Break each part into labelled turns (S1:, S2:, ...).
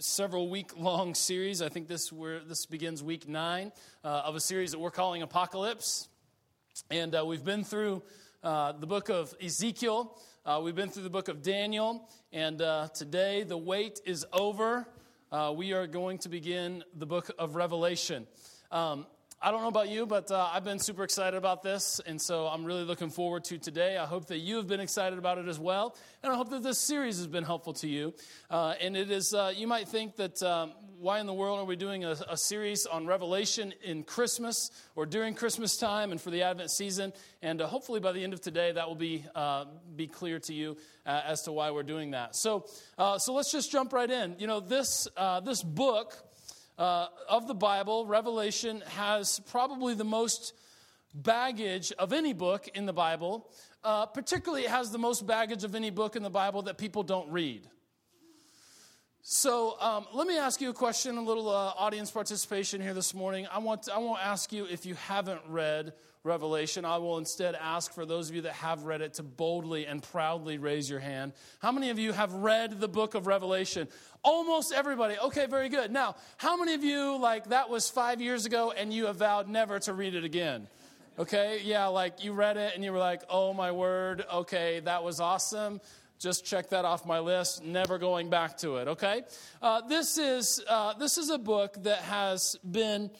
S1: several week long series. I think this where this begins week nine uh, of a series that we're calling Apocalypse, and uh, we've been through uh, the book of Ezekiel. Uh, we've been through the book of Daniel, and uh, today the wait is over. Uh, we are going to begin the book of Revelation. Um, I don't know about you, but uh, I've been super excited about this, and so I'm really looking forward to today. I hope that you have been excited about it as well, and I hope that this series has been helpful to you. Uh, and it is, uh, you might think that um, why in the world are we doing a, a, series on Revelation in Christmas or during Christmas time and for the Advent season? And uh, hopefully by the end of today, that will be uh, be clear to you uh, as to why we're doing that. So, so let's just jump right in. You know, this this book uh, of the Bible, Revelation has probably the most baggage of any book in the Bible. Uh, particularly, it has the most baggage of any book in the Bible that people don't read. So um, let me ask you a question, a little uh, audience participation here this morning. I want to, I won't ask you if you haven't read Revelation. I will instead ask for those of you that have read it to boldly and proudly raise your hand. How many of you have read the book of Revelation? Almost everybody. Okay, very good. Now, how many of you, like, that was five years ago and you have vowed never to read it again? Okay, yeah, like you read it and you were like, oh my word, okay, that was awesome. Just check that off my list. Never going back to it. Okay. Uh, this is uh, this is a book that has been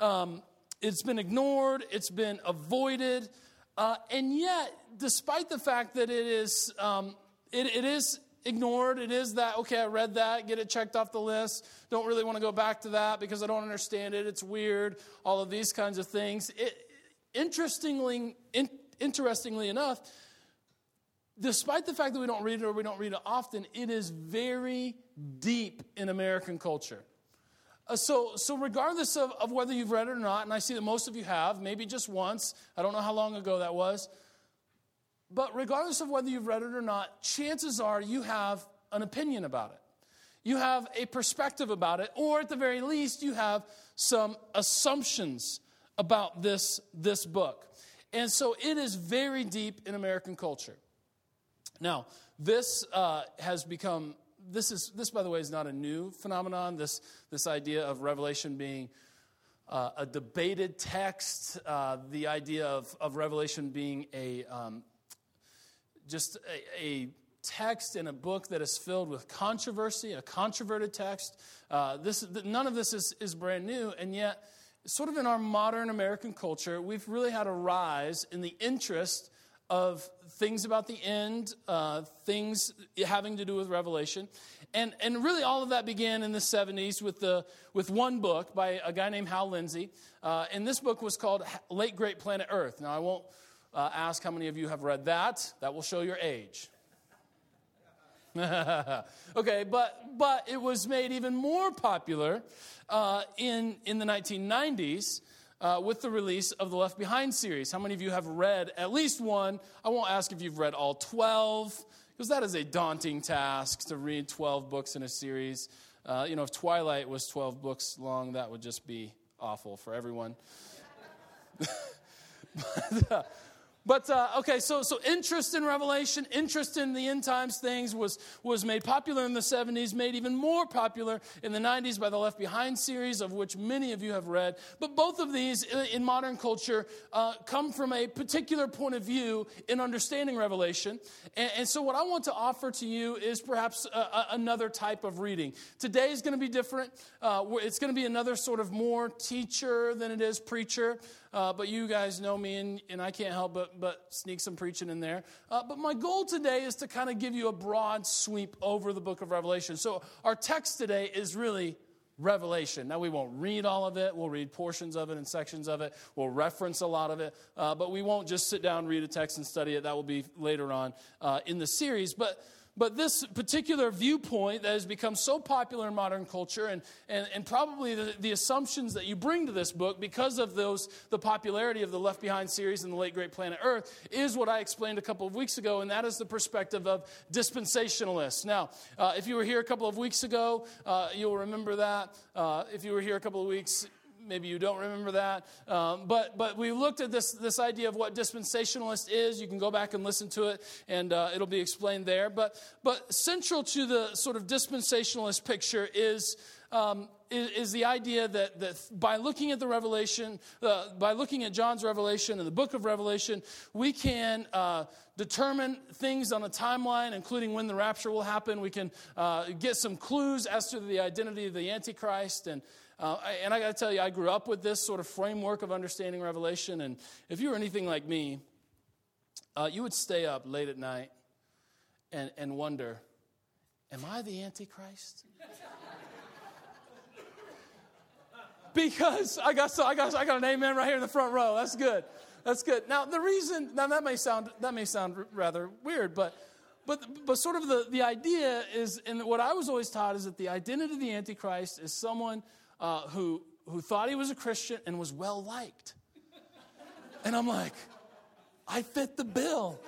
S1: um, it's been ignored. It's been avoided, uh, and yet, despite the fact that it is um, it, it is ignored. It is that, okay, I read that, get it checked off the list. Don't really want to go back to that because I don't understand it. It's weird. All of these kinds of things. It, interestingly, in, interestingly enough, despite the fact that we don't read it or we don't read it often, it is very deep in American culture. Uh, so, so, regardless of, of whether you've read it or not, and I see that most of you have, maybe just once, I don't know how long ago that was, but regardless of whether you've read it or not, chances are you have an opinion about it. You have a perspective about it, or at the very least, you have some assumptions about this, this book. And so it is very deep in American culture. Now, this uh, has become, this is, this by the way is not a new phenomenon, this, this idea of Revelation being uh, a debated text, uh, the idea of, of Revelation being a, um, just a, a, text in a book that is filled with controversy, a controverted text. Uh, this, none of this is, is brand new, and yet, sort of in our modern American culture, we've really had a rise in the interest of things about the end, uh, things having to do with Revelation. And, and really, all of that began in the 70s with, the, with one book by a guy named Hal Lindsey. Uh, and this book was called Late Great Planet Earth. Now, I won't uh, ask how many of you have read that, that will show your age. okay, but, but it was made even more popular uh, in, in the 1990s uh, with the release of the Left Behind series. How many of you have read at least one? I won't ask if you've read all 12, because that is a daunting task to read 12 books in a series. Uh, you know, if Twilight was 12 books long, that would just be awful for everyone. but, uh, but uh, okay, so, so interest in Revelation, interest in the end times things was, was made popular in the 70s, made even more popular in the 90s by the Left Behind series, of which many of you have read. But both of these uh, in modern culture uh, come from a particular point of view in understanding Revelation. And, and so, what I want to offer to you is perhaps a, a, another type of reading. Today is going to be different. Uh, it's going to be another sort of more teacher than it is preacher. Uh, but you guys know me, and, and I can't help but, but sneak some preaching in there. Uh, but my goal today is to kind of give you a broad sweep over the book of Revelation. So our text today is really Revelation. Now, we won't read all of it. We'll read portions of it and sections of it. We'll reference a lot of it. Uh, but we won't just sit down, read a text, and study it. That will be later on uh, in the series. But but this particular viewpoint that has become so popular in modern culture, and, and, and probably the, the, assumptions that you bring to this book because of those, the popularity of the Left Behind series and the late great planet Earth, is what I explained a couple of weeks ago, and that is the perspective of dispensationalists. Now, uh, if you were here a couple of weeks ago, uh, you'll remember that. Uh, if you were here a couple of weeks, maybe you don't remember that. Um, but, but we looked at this, this idea of what dispensationalist is. You can go back and listen to it, and uh, it'll be explained there. But, but central to the sort of dispensationalist picture is um, is, is, the idea that, that by looking at the Revelation, uh, by looking at John's Revelation and the book of Revelation, we can uh, determine things on a timeline, including when the rapture will happen. We can uh, get some clues as to the identity of the Antichrist. And, uh, and I got to tell you, I grew up with this sort of framework of understanding Revelation. And if you were anything like me, uh, you would stay up late at night and, and wonder, Am I the Antichrist? Because I got so I got I got an amen right here in the front row. That's good. That's good. Now the reason now that may sound that may sound rather weird, but but but sort of the, the idea is and what I was always taught is that the identity of the Antichrist is someone uh, who who thought he was a Christian and was well liked. And I'm like, I fit the bill.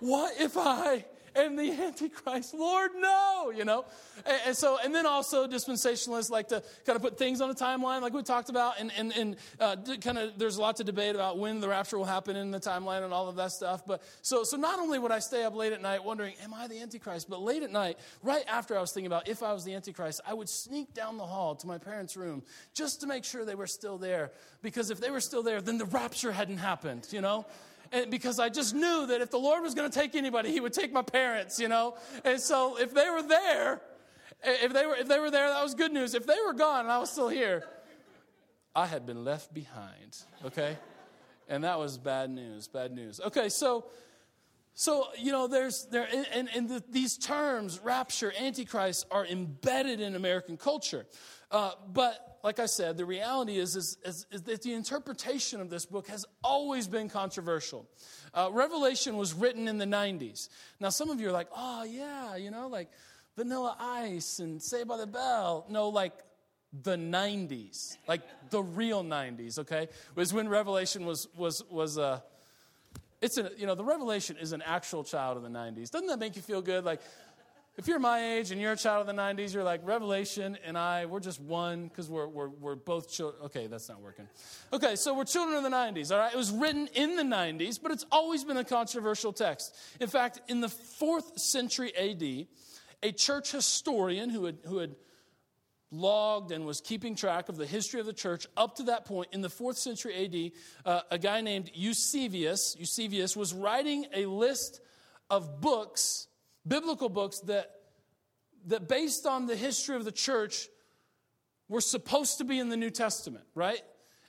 S1: What if I and the Antichrist. Lord, no, you know? And, and, so, and then also dispensationalists like to kind of put things on a timeline, like we talked about, and, and, and uh, kind of there's a lot to debate about when the rapture will happen in the timeline and all of that stuff. But so, so not only would I stay up late at night wondering, am I the Antichrist? But late at night, right after I was thinking about if I was the Antichrist, I would sneak down the hall to my parents' room just to make sure they were still there. Because if they were still there, then the rapture hadn't happened, you know? And because I just knew that if the Lord was going to take anybody, He would take my parents, you know. And so if they were there, if they were if they were there, that was good news. If they were gone and I was still here, I had been left behind. Okay, and that was bad news. Bad news. Okay, so. So, you know, there's there and, and the, these terms, rapture, antichrist, are embedded in American culture. Uh, but like I said, the reality is, is, is, is, that the interpretation of this book has always been controversial. Uh, Revelation was written in the 90s. Now, some of you are like, oh, yeah, you know, like Vanilla Ice and Saved by the Bell. No, like the 90s, like the real 90s, okay? Was when Revelation was, was, was, uh, it's a, you know, the Revelation is an actual child of the 90s. Doesn't that make you feel good? Like, if you're my age and you're a child of the 90s, you're like, Revelation and I, we're just one because we're, we're, we're both children. Okay, that's not working. Okay, so we're children of the 90s, all right? It was written in the 90s, but it's always been a controversial text. In fact, in the fourth century AD, a church historian who had, who had logged and was keeping track of the history of the church up to that point in the fourth century AD, uh, a guy named Eusebius, Eusebius was writing a list of books biblical books that, that based on the history of the church, were supposed to be in the New Testament, right?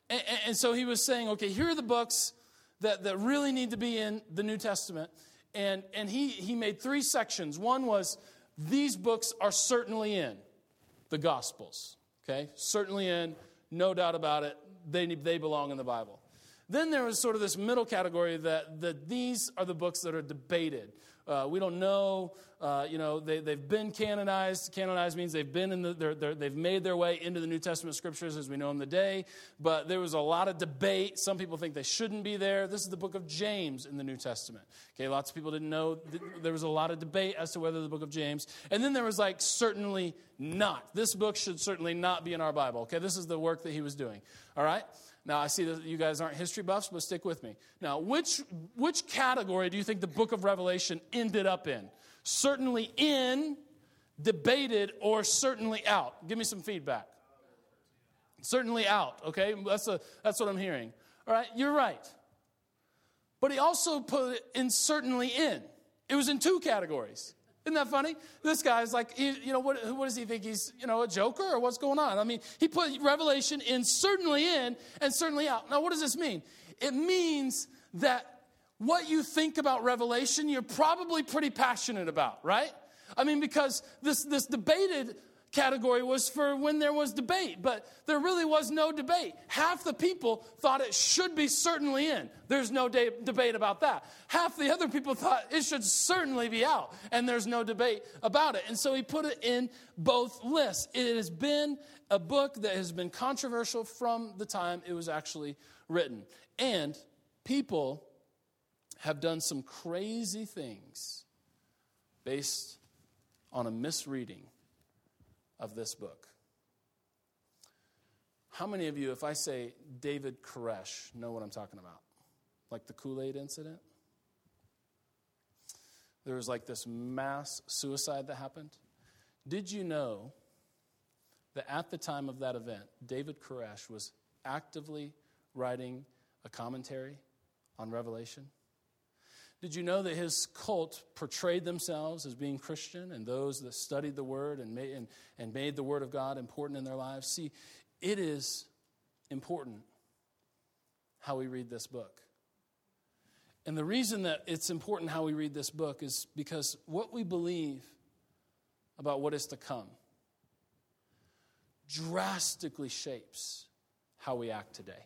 S1: And, and, so he was saying, okay, here are the books that, that really need to be in the New Testament. And, and he, he made three sections. One was, these books are certainly in the Gospels, okay? Certainly in, no doubt about it. They, they belong in the Bible. Then there was sort of this middle category that, that these are the books that are debated. Uh, we don't know. Uh, you know, they, they've been canonized. Canonized means they've been in the, they're, they're, they've made their way into the New Testament scriptures as we know them today. But there was a lot of debate. Some people think they shouldn't be there. This is the book of James in the New Testament. Okay, lots of people didn't know. There was a lot of debate as to whether the book of James. And then there was like, certainly not. This book should certainly not be in our Bible. Okay, this is the work that he was doing. All right? Now, I see that you guys aren't history buffs, but stick with me. Now, which, which category do you think the book of Revelation ended up in? Certainly in, debated, or certainly out? Give me some feedback. Certainly out, okay? That's, a, that's what I'm hearing. All right, you're right. But he also put it in certainly in. It was in two categories. Isn't that funny? This guy's like, you know, what, what does he think? He's, you know, a joker or what's going on? I mean, he put Revelation in certainly in and certainly out. Now, what does this mean? It means that what you think about Revelation, you're probably pretty passionate about, right? I mean, because this, this debated category was for when there was debate, but there really was no debate. Half the people thought it should be certainly in. There's no de- debate about that. Half the other people thought it should certainly be out, and there's no debate about it. And so he put it in both lists. It has been a book that has been controversial from the time it was actually written. And people have done some crazy things based on a misreading of this book. How many of you, if I say David Koresh, know what I'm talking about? Like the Kool Aid incident? There was like this mass suicide that happened. Did you know that at the time of that event, David Koresh was actively writing a commentary on Revelation? Did you know that his cult portrayed themselves as being Christian and those that studied the Word and made, and, and made the Word of God important in their lives? See, it is important how we read this book. And the reason that it's important how we read this book is because what we believe about what is to come drastically shapes how we act today.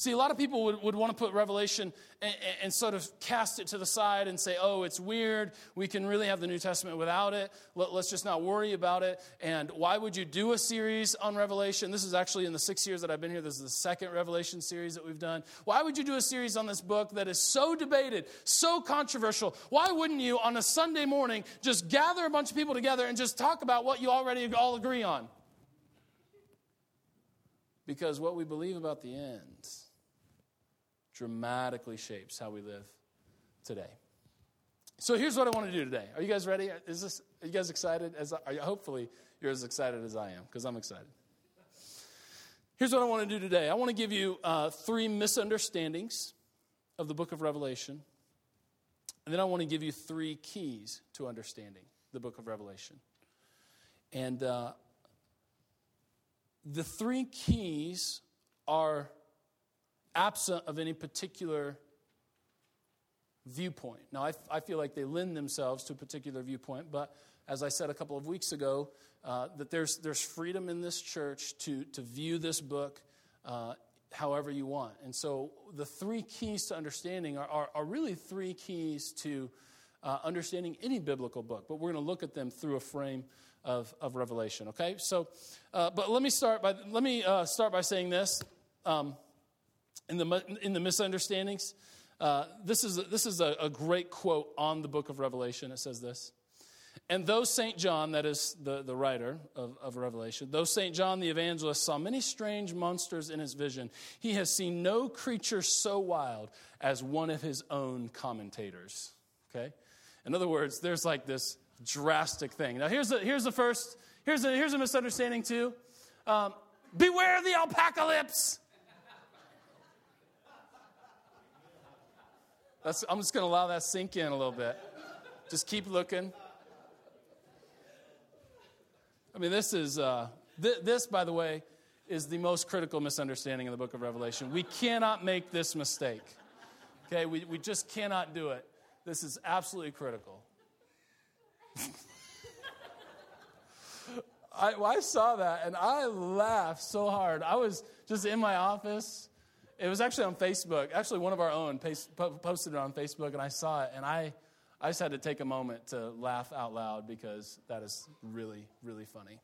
S1: See, a lot of people would, would want to put Revelation and, and, sort of cast it to the side and say, oh, it's weird. We can really have the New Testament without it. Let, us just not worry about it. And why would you do a series on Revelation? This is actually in the six years that I've been here, this is the second Revelation series that we've done. Why would you do a series on this book that is so debated, so controversial? Why wouldn't you, on a Sunday morning, just gather a bunch of people together and just talk about what you already all agree on? Because what we believe about the end dramatically shapes how we live today. So here's what I want to do today. Are you guys ready? Is this? Are you guys excited? As hopefully you're as excited as I am because I'm excited. Here's what I want to do today. I want to give you uh, three misunderstandings of the book of Revelation, and then I want to give you three keys to understanding the book of Revelation. And uh, the three keys are absent of any particular viewpoint. Now, I, I feel like they lend themselves to a particular viewpoint, but as I said a couple of weeks ago, uh, that there's, there's freedom in this church to, to view this book uh, however you want. And so the three keys to understanding are, are, are really three keys to uh, understanding any biblical book, but we're going to look at them through a frame of, of Revelation, okay? So, uh, but let me start by, let me, uh, start by saying this. Um, in the, in the misunderstandings. Uh, this is, this is a, a great quote on the book of Revelation. It says this. And though St. John, that is the, the writer of, of Revelation, though St. John the evangelist saw many strange monsters in his vision, he has seen no creature so wild as one of his own commentators. Okay? In other words, there's like this drastic thing. Now, here's the, here's the first, here's a, here's a misunderstanding too. Um, beware the alpacalypse. That's, I'm just going to allow that sink in a little bit. Just keep looking. I mean, this is, uh, th- this, by the way, is the most critical misunderstanding in the book of Revelation. We cannot make this mistake. Okay, we, we just cannot do it. This is absolutely critical. I, well, I saw that and I laughed so hard. I was just in my office it was actually on Facebook. Actually, one of our own posted it on Facebook, and I saw it, and I, I just had to take a moment to laugh out loud because that is really, really funny.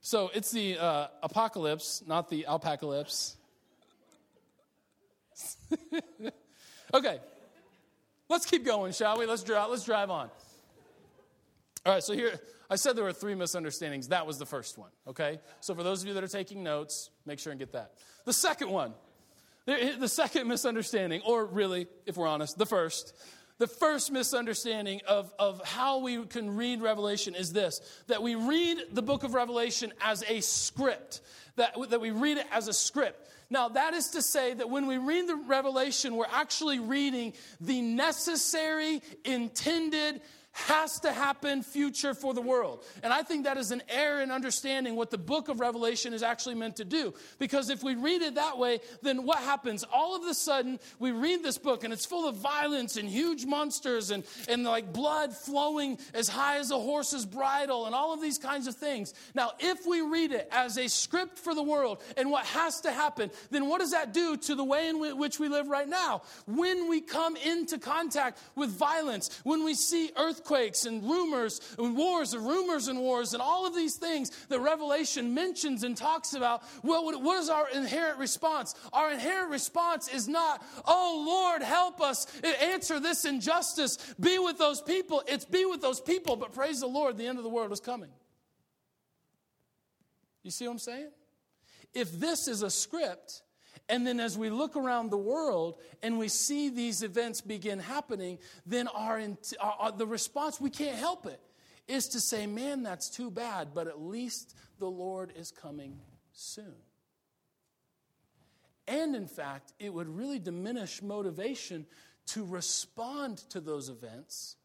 S1: So it's the uh, apocalypse, not the alpacalypse. okay, let's keep going, shall we? Let's drive. Let's drive on. All right, so here, I said there were three misunderstandings. That was the first one, okay? So for those of you that are taking notes, make sure and get that. The second one, the second misunderstanding, or really, if we're honest, the first, the first misunderstanding of, of how we can read Revelation is this that we read the book of Revelation as a script, that, that we read it as a script. Now, that is to say that when we read the Revelation, we're actually reading the necessary, intended, has to happen future for the world. And I think that is an error in understanding what the book of Revelation is actually meant to do. Because if we read it that way, then what happens? All of a sudden, we read this book and it's full of violence and huge monsters and, and like blood flowing as high as a horse's bridle and all of these kinds of things. Now, if we read it as a script for the world and what has to happen, then what does that do to the way in which we live right now? When we come into contact with violence, when we see earth earthquakes and rumors and wars and rumors and wars and all of these things that Revelation mentions and talks about, well, what is our inherent response? Our inherent response is not, oh Lord, help us answer this injustice, be with those people. It's be with those people, but praise the Lord, the end of the world is coming. You see what I'm saying? If this is a script, and then as we look around the world and we see these events begin happening, then our, our, the response, we can't help it, is to say, man, that's too bad, but at least the Lord is coming soon. And in fact, it would really diminish motivation to respond to those events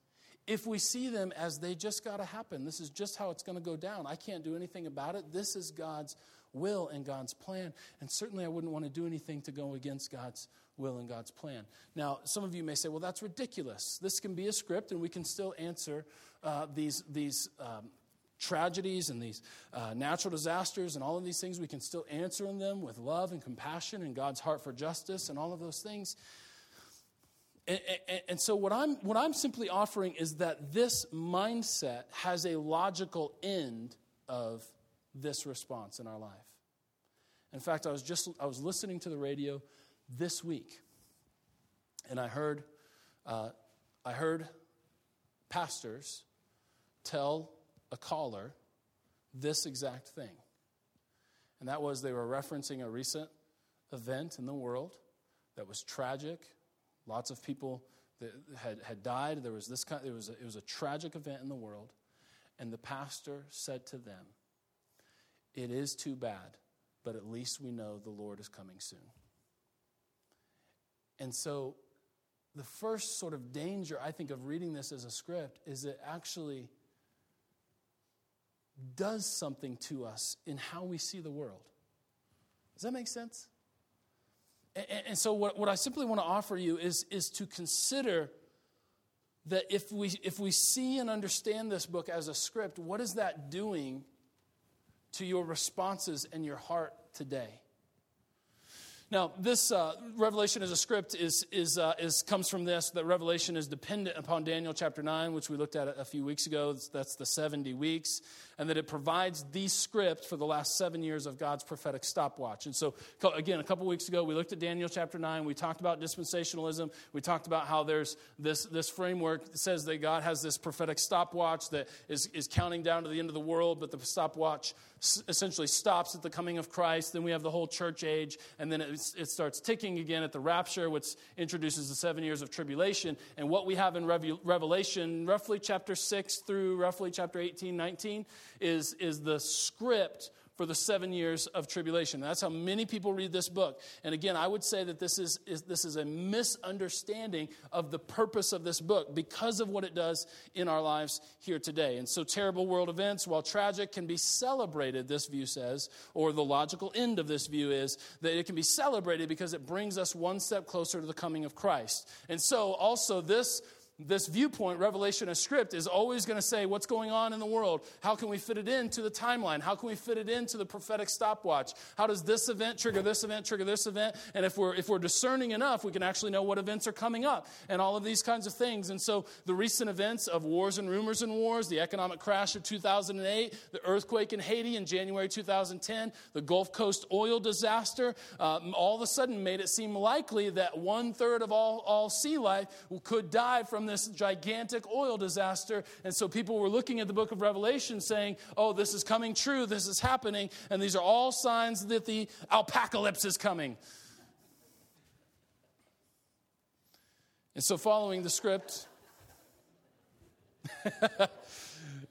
S1: if we see them as they just got to happen. This is just how it's going to go down. I can't do anything about it. This is God's will and God's plan. And certainly I wouldn't want to do anything to go against God's will and God's plan. Now, some of you may say, well, that's ridiculous. This can be a script and we can still answer uh, these, these um, tragedies and these uh, natural disasters and all of these things. We can still answer them with love and compassion and God's heart for justice and all of those things. And, and, and, so, what I'm, what I'm simply offering is that this mindset has a logical end of this response in our life. In fact, I was just I was listening to the radio this week, and I heard uh, I heard pastors tell a caller this exact thing, and that was they were referencing a recent event in the world that was tragic. Lots of people that had, had died. There was this kind. It was a, it was a tragic event in the world, and the pastor said to them, "It is too bad." but at least we know the Lord is coming soon. And so, the first sort of danger, I think, of reading this as a script is it actually does something to us in how we see the world. Does that make sense? And, and so, what, what I simply want to offer you is, is to consider that if we, if we see and understand this book as a script, what is that doing to your responses and your heart today. Now, this uh, revelation as a script is, is, uh, is, comes from this that revelation is dependent upon Daniel chapter 9, which we looked at a few weeks ago. That's the 70 weeks. And that it provides the script for the last seven years of God's prophetic stopwatch. And so, again, a couple weeks ago, we looked at Daniel chapter 9. We talked about dispensationalism. We talked about how there's this, this framework that says that God has this prophetic stopwatch that is, is counting down to the end of the world, but the stopwatch essentially stops at the coming of Christ. Then we have the whole church age, and then it, it starts ticking again at the rapture, which introduces the seven years of tribulation. And what we have in Revelation, roughly chapter 6 through roughly chapter 18, 19, is, is the script for the seven years of tribulation. That's how many people read this book. And again, I would say that this is, is, this is a misunderstanding of the purpose of this book because of what it does in our lives here today. And so, terrible world events, while tragic, can be celebrated, this view says, or the logical end of this view is that it can be celebrated because it brings us one step closer to the coming of Christ. And so, also, this this viewpoint, Revelation as script, is always going to say what's going on in the world. How can we fit it into the timeline? How can we fit it into the prophetic stopwatch? How does this event trigger this event, trigger this event? And if we're, if we're discerning enough, we can actually know what events are coming up and all of these kinds of things. And so the recent events of wars and rumors and wars, the economic crash of 2008, the earthquake in Haiti in January 2010, the Gulf Coast oil disaster, um, all of a sudden made it seem likely that one third of all, all sea life could die from this gigantic oil disaster. And so people were looking at the book of Revelation saying, oh, this is coming true, this is happening, and these are all signs that the apocalypse is coming. And so, following the script,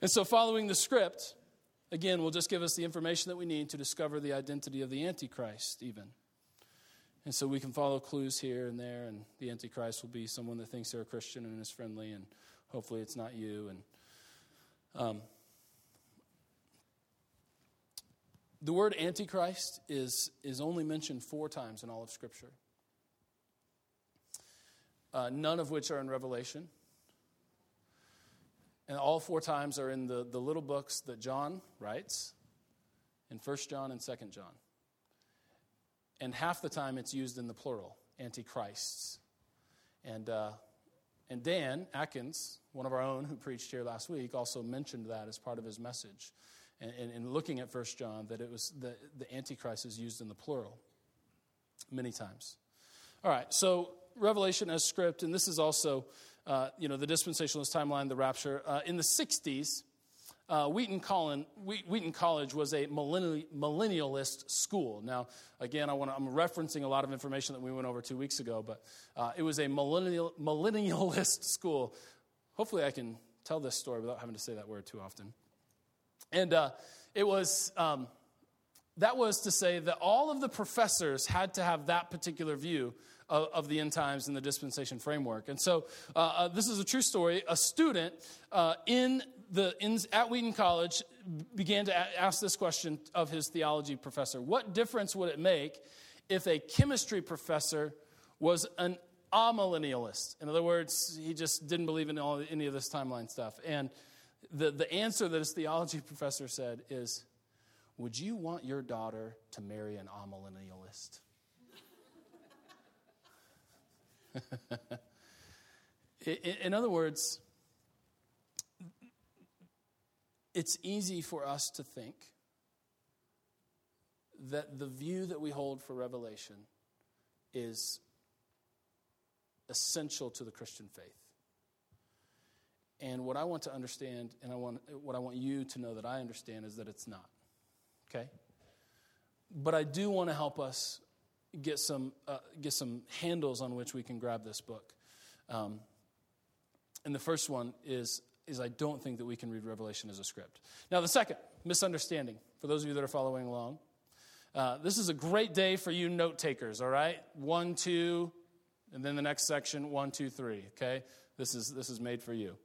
S1: and so, following the script, again, will just give us the information that we need to discover the identity of the Antichrist, even. And so we can follow clues here and there, and the Antichrist will be someone that thinks they're a Christian and is friendly, and hopefully it's not you. And um, the word Antichrist is, is only mentioned four times in all of Scripture, uh, none of which are in Revelation. And all four times are in the, the little books that John writes in 1 John and 2 John. And half the time it's used in the plural, antichrists. And, uh, and Dan Atkins, one of our own who preached here last week, also mentioned that as part of his message. And, and looking at 1 John, that it was the, the antichrist is used in the plural many times. All right, so Revelation as script, and this is also, uh, you know, the dispensationalist timeline, the rapture. Uh, in the 60s, uh, Wheaton, Collin, Wheaton, College was a millennialist school. Now, again, I wanna, I'm referencing a lot of information that we went over two weeks ago, but uh, it was a millennial, millennialist school. Hopefully, I can tell this story without having to say that word too often. And uh, it was, um, that was to say that all of the professors had to have that particular view of, the end times and the dispensation framework. And so, uh, uh, this is a true story. A student uh, in the, in, at Wheaton College began to ask this question of his theology professor What difference would it make if a chemistry professor was an amillennialist? In other words, he just didn't believe in all, any of this timeline stuff. And the, the answer that his theology professor said is Would you want your daughter to marry an amillennialist? in, in other words, it's easy for us to think that the view that we hold for Revelation is essential to the Christian faith. And what I want to understand, and I want, what I want you to know that I understand, is that it's not. Okay? But I do want to help us get some, uh, get some handles on which we can grab this book. Um, and the first one is is I don't think that we can read Revelation as a script. Now, the second, misunderstanding, for those of you that are following along. Uh, this is a great day for you note takers, all right? One, two, and then the next section, one, two, three, okay? This is, this is made for you.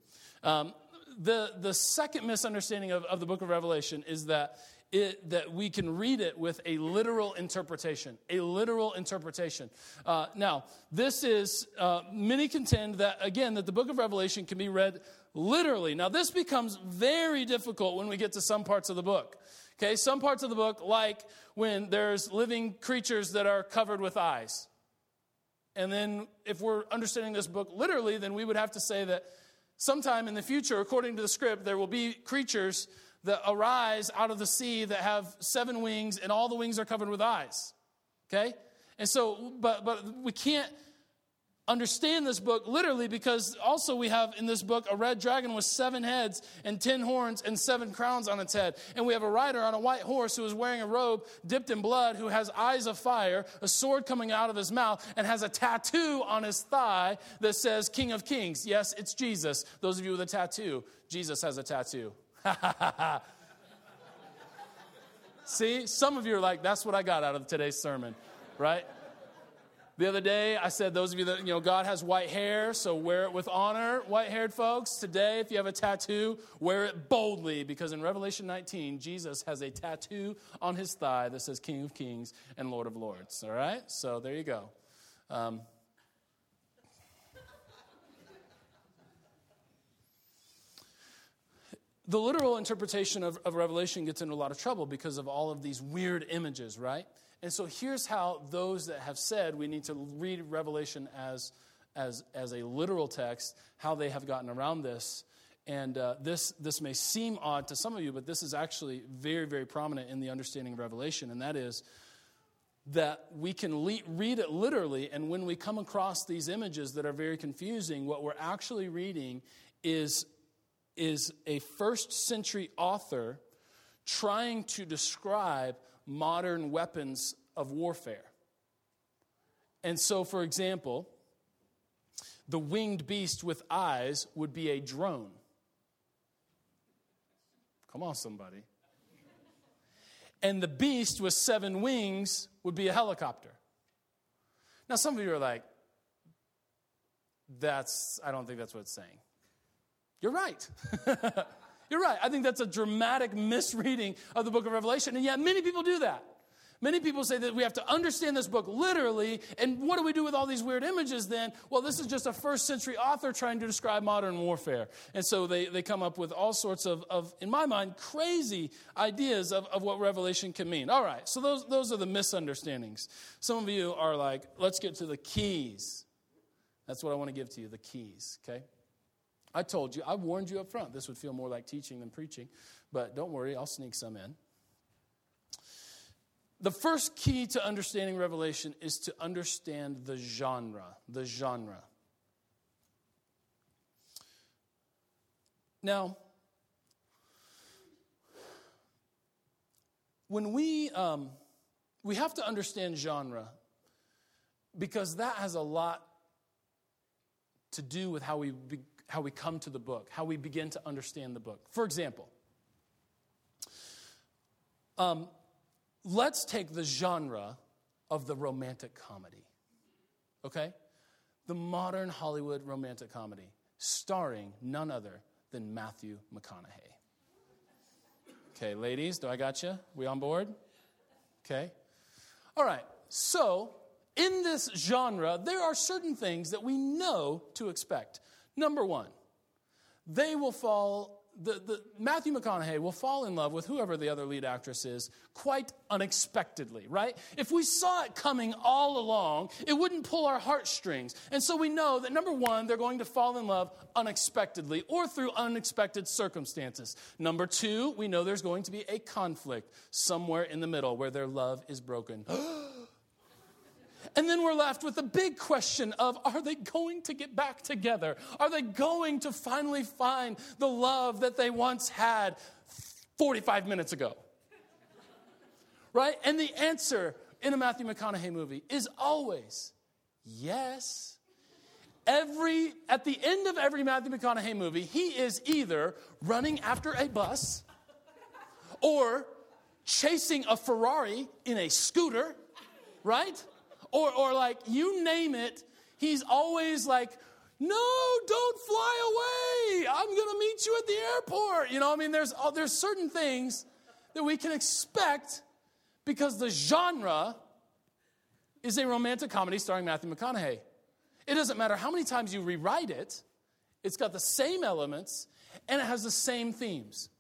S1: Um, the, the second misunderstanding of, of the book of Revelation is that it, that we can read it with a literal interpretation. A literal interpretation. Uh, now, this is, uh, many contend that, again, that the book of Revelation can be read literally. Now, this becomes very difficult when we get to some parts of the book. Okay, some parts of the book, like when there's living creatures that are covered with eyes. And then, if we're understanding this book literally, then we would have to say that sometime in the future, according to the script, there will be creatures that arise out of the sea that have seven wings, and all the wings are covered with eyes. Okay? And so, but, but we can't understand this book literally because also we have in this book a red dragon with seven heads and ten horns and seven crowns on its head. And we have a rider on a white horse who is wearing a robe dipped in blood, who has eyes of fire, a sword coming out of his mouth, and has a tattoo on his thigh that says King of Kings. Yes, it's Jesus. Those of you with a tattoo, Jesus has a tattoo. See, some of you are like, that's what I got out of today's sermon, right? The other day, I said, those of you that, you know, God has white hair, so wear it with honor, white haired folks. Today, if you have a tattoo, wear it boldly, because in Revelation 19, Jesus has a tattoo on his thigh that says King of Kings and Lord of Lords. All right? So there you go. Um, the literal interpretation of, of Revelation gets into a lot of trouble because of all of these weird images, right? And so here's how those that have said we need to read Revelation as, as, as a literal text, how they have gotten around this. And uh, this, this may seem odd to some of you, but this is actually very, very prominent in the understanding of Revelation, and that is that we can le- read it literally, and when we come across these images that are very confusing, what we're actually reading is, is a first century author trying to describe modern weapons of warfare. And so, for example, the winged beast with eyes would be a drone. Come on, somebody. And the beast with seven wings would be a helicopter. Now, some of you are like, that's, I don't think that's what it's saying. You're right. You're right. I think that's a dramatic misreading of the book of Revelation. And yet, many people do that. Many people say that we have to understand this book literally. And what do we do with all these weird images then? Well, this is just a first century author trying to describe modern warfare. And so they, they come up with all sorts of, of in my mind, crazy ideas of, of what Revelation can mean. All right, so those, those are the misunderstandings. Some of you are like, let's get to the keys. That's what I want to give to you the keys, okay? I told you, I warned you up front. This would feel more like teaching than preaching, but don't worry, I'll sneak some in. The first key to understanding Revelation is to understand the genre. The genre. Now, when we, um, we have to understand genre because that has a lot to do with how we, how we come to the book, how we begin to understand the book. For example, um, let's take the genre of the romantic comedy, okay? The modern Hollywood romantic comedy, starring none other than Matthew McConaughey. Okay, ladies, do I got you? We on board? Okay. All right. So, in this genre, there are certain things that we know to expect. Number one, they will fall the, the, Matthew McConaughey will fall in love with whoever the other lead actress is quite unexpectedly, right? If we saw it coming all along, it wouldn't pull our heartstrings. And so we know that number one, they're going to fall in love unexpectedly or through unexpected circumstances. Number two, we know there's going to be a conflict somewhere in the middle where their love is broken. And then we're left with the big question of are they going to get back together? Are they going to finally find the love that they once had 45 minutes ago? Right? And the answer in a Matthew McConaughey movie is always yes. Every at the end of every Matthew McConaughey movie, he is either running after a bus or chasing a Ferrari in a scooter, right? Or, or like you name it, he's always like, no, don't fly away. I'm going to meet you at the airport. You know, I mean, there's, uh, there's certain things that we can expect because the genre is a romantic comedy starring Matthew McConaughey. It doesn't matter how many times you rewrite it, it's got the same elements and it has the same themes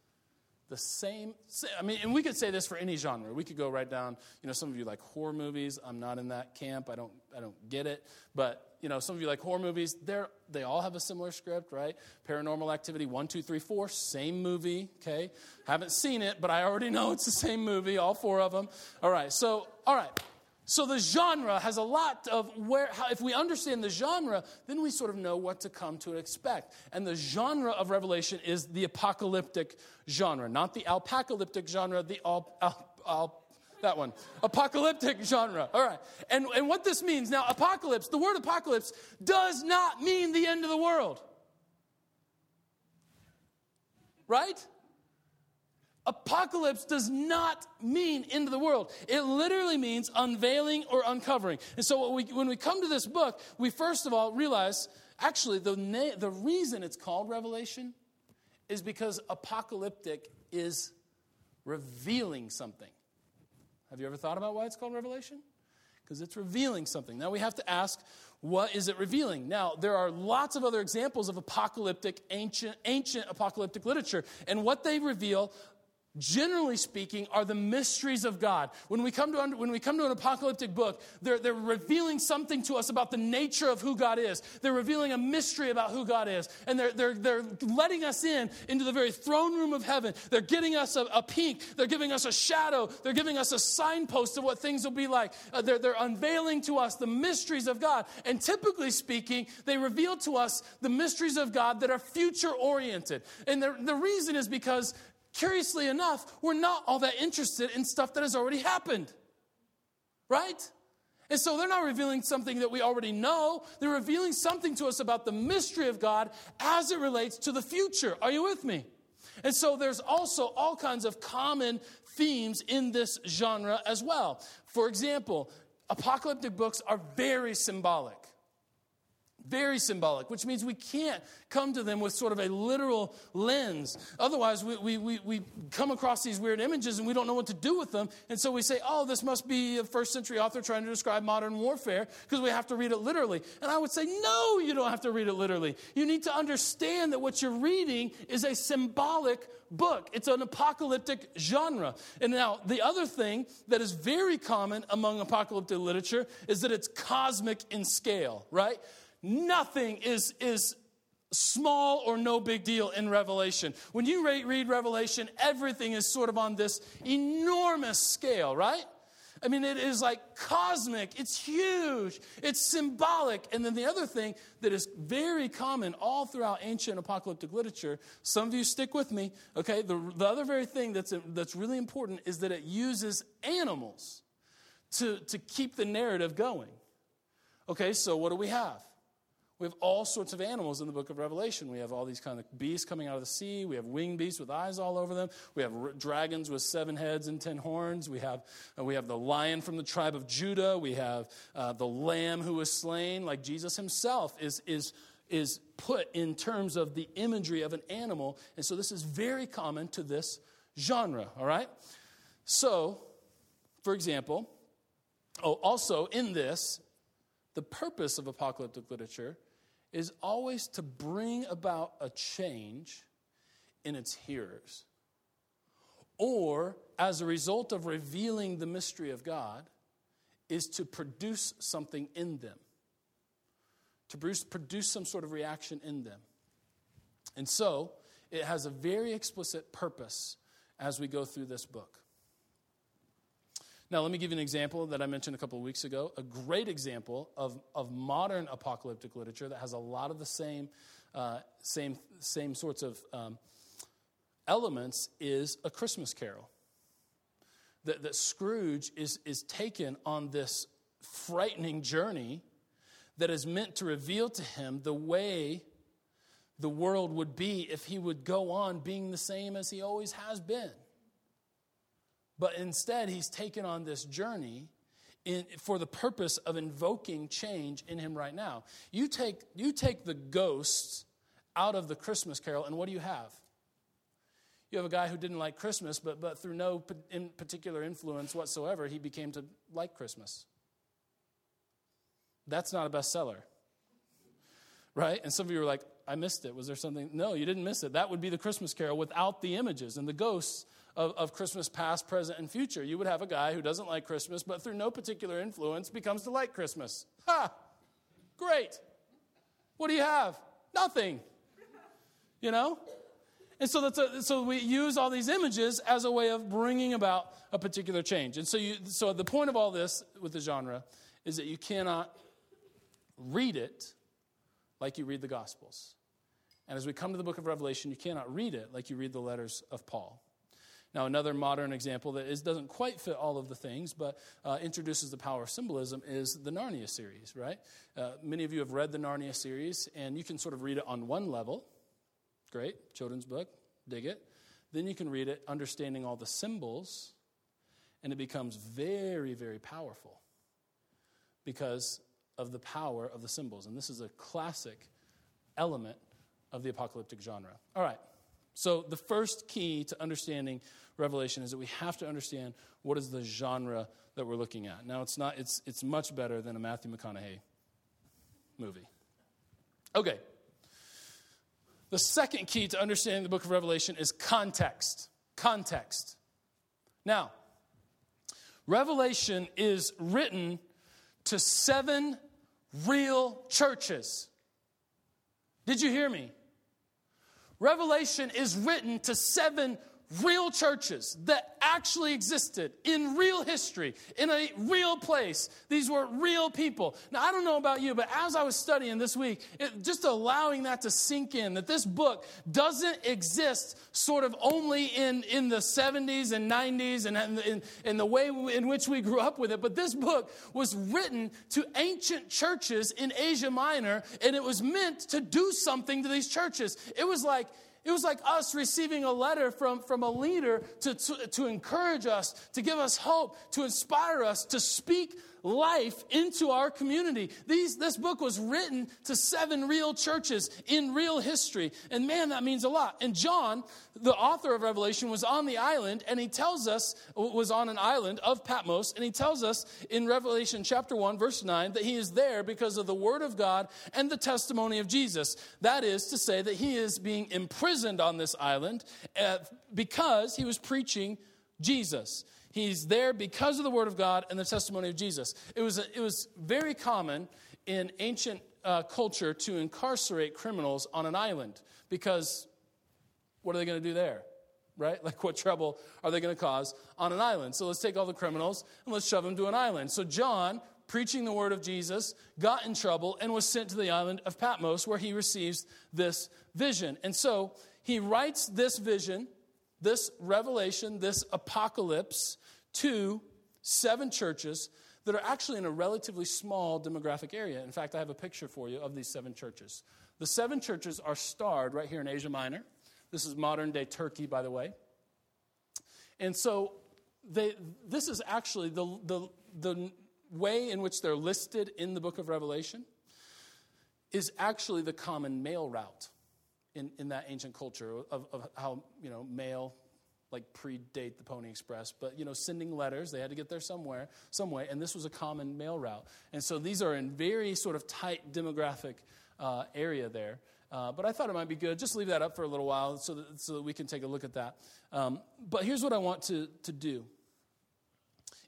S1: the same i mean and we could say this for any genre. We could go right down you know some of you like horror movies. I'm not in that camp. I don't i don't get it. But you know some of you like horror movies. They're they all have a similar script right? Paranormal activity one two three four same movie okay? Haven't seen it but i already know it's the same movie all four of them. All right so all right so the genre has a lot of where, how, if we understand the genre, then we sort of know what to come to expect. And the genre of Revelation is the apocalyptic genre, not the alpacalyptic genre, the al, al, al, that one, apocalyptic genre. All right. And, and what this means now, apocalypse, the word apocalypse does not mean the end of the world. Right? Apocalypse does not mean end of the world. It literally means unveiling or uncovering. And so we, when we come to this book, we first of all realize actually the, na- the reason it's called Revelation is because apocalyptic is revealing something. Have you ever thought about why it's called Revelation? Because it's revealing something. Now we have to ask, what is it revealing? Now, there are lots of other examples of apocalyptic, ancient, ancient apocalyptic literature, and what they reveal generally speaking, are the mysteries of God. When we come to, when we come to an apocalyptic book, they're, they're revealing something to us about the nature of who God is. They're revealing a mystery about who God is. And they're, they're, they're letting us in into the very throne room of heaven. They're getting us a, a peek. They're giving us a shadow. They're giving us a signpost of what things will be like. Uh, they're, they're unveiling to us the mysteries of God. And typically speaking, they reveal to us the mysteries of God that are future oriented. And the, the reason is because curiously enough, we're not all that interested in stuff that has already happened. Right? And so they're not revealing something that we already know. They're revealing something to us about the mystery of God as it relates to the future. Are you with me? And so there's also all kinds of common themes in this genre as well. For example, apocalyptic books are very symbolic. Very symbolic, which means we can't come to them with sort of a literal lens. Otherwise, we, we, we, we, come across these weird images and we don't know what to do with them. And so we say, oh, this must be a first century author trying to describe modern warfare because we have to read it literally. And I would say, no, you don't have to read it literally. You need to understand that what you're reading is a symbolic book. It's an apocalyptic genre. And now, the other thing that is very common among apocalyptic literature is that it's cosmic in scale, right? Nothing is, is small or no big deal in Revelation. When you read Revelation, everything is sort of on this enormous scale, right? I mean, it is like cosmic, it's huge, it's symbolic. And then the other thing that is very common all throughout ancient apocalyptic literature, some of you stick with me, okay? The, the other very thing that's, that's really important is that it uses animals to, to keep the narrative going. Okay, so what do we have? We have all sorts of animals in the book of Revelation. We have all these kind of beasts coming out of the sea. We have winged beasts with eyes all over them. We have dragons with seven heads and ten horns. We have, uh, we have the lion from the tribe of Judah. We have uh, the lamb who was slain, like Jesus himself is, is, is put in terms of the imagery of an animal. And so this is very common to this genre, all right? So, for example, oh, also in this, the purpose of apocalyptic literature is always to bring about a change in its hearers. Or, as a result of revealing the mystery of God, is to produce something in them, to produce, produce some sort of reaction in them. And so, it has a very explicit purpose as we go through this book. Now, let me give you an example that I mentioned a couple of weeks ago. A great example of, of modern apocalyptic literature that has a lot of the same, uh, same, same sorts of um, elements is A Christmas Carol. That, that Scrooge is, is taken on this frightening journey that is meant to reveal to him the way the world would be if he would go on being the same as he always has been. But instead, he's taken on this journey in, for the purpose of invoking change in him right now. You take, you take the ghosts out of the Christmas carol, and what do you have? You have a guy who didn't like Christmas, but, but through no in particular influence whatsoever, he became to like Christmas. That's not a bestseller. Right? And some of you are like, I missed it. Was there something? No, you didn't miss it. That would be the Christmas carol without the images. And the ghosts of, of Christmas past, present, and future. You would have a guy who doesn't like Christmas, but through no particular influence becomes to like Christmas. Ha! Great. What do you have? Nothing. You know? And so, that's a, so we use all these images as a way of bringing about a particular change. And so, you, so the point of all this with the genre is that you cannot read it like you read the Gospels. And as we come to the book of Revelation, you cannot read it like you read the letters of Paul. Now, another modern example that is, doesn't quite fit all of the things, but uh, introduces the power of symbolism is the Narnia series, right? Uh, many of you have read the Narnia series, and you can sort of read it on one level. Great, children's book, dig it. Then you can read it understanding all the symbols, and it becomes very, very powerful because of the power of the symbols. And this is a classic element of the apocalyptic genre. All right. So, the first key to understanding Revelation is that we have to understand what is the genre that we're looking at. Now, it's, not, it's, it's much better than a Matthew McConaughey movie. Okay. The second key to understanding the book of Revelation is context. Context. Now, Revelation is written to seven real churches. Did you hear me? Revelation is written to seven real churches that actually existed in real history, in a real place. These were real people. Now, I don't know about you, but as I was studying this week, it, just allowing that to sink in, that this book doesn't exist sort of only in, in the 70s and 90s and in, in the way in which we grew up with it, but this book was written to ancient churches in Asia Minor, and it was meant to do something to these churches. It was like, it was like us receiving a letter from, from a leader to, to, to encourage us, to give us hope, to inspire us, to speak life into our community. These, this book was written to seven real churches in real history. And man, that means a lot. And John, the author of Revelation, was on the island and he tells us, was on an island of Patmos, and he tells us in Revelation chapter 1, verse 9, that he is there because of the word of God and the testimony of Jesus. That is to say that he is being imprisoned on this island uh, because he was preaching Jesus. He's there because of the Word of God and the testimony of Jesus. It was, it was very common in ancient uh, culture to incarcerate criminals on an island because what are they going to do there? right? Like, what trouble are they going to cause on an island? So let's take all the criminals and let's shove them to an island. So John, preaching the word of Jesus, got in trouble and was sent to the island of Patmos where he receives this vision. And so he writes this vision, this revelation, this apocalypse to seven churches that are actually in a relatively small demographic area. In fact, I have a picture for you of these seven churches. The seven churches are starred right here in Asia Minor. This is modern day Turkey, by the way. And so they, this is actually the, the, the way in which they're listed in the book of Revelation is actually the common mail route in, in that ancient culture of, of how, you know, mail like predate the Pony Express, but you know, sending letters, they had to get there somewhere, some way, and this was a common mail route. And so these are in very sort of tight demographic uh, area there. Uh, but I thought it might be good. Just leave that up for a little while so that, so that we can take a look at that. Um, but here's what I want to, to do.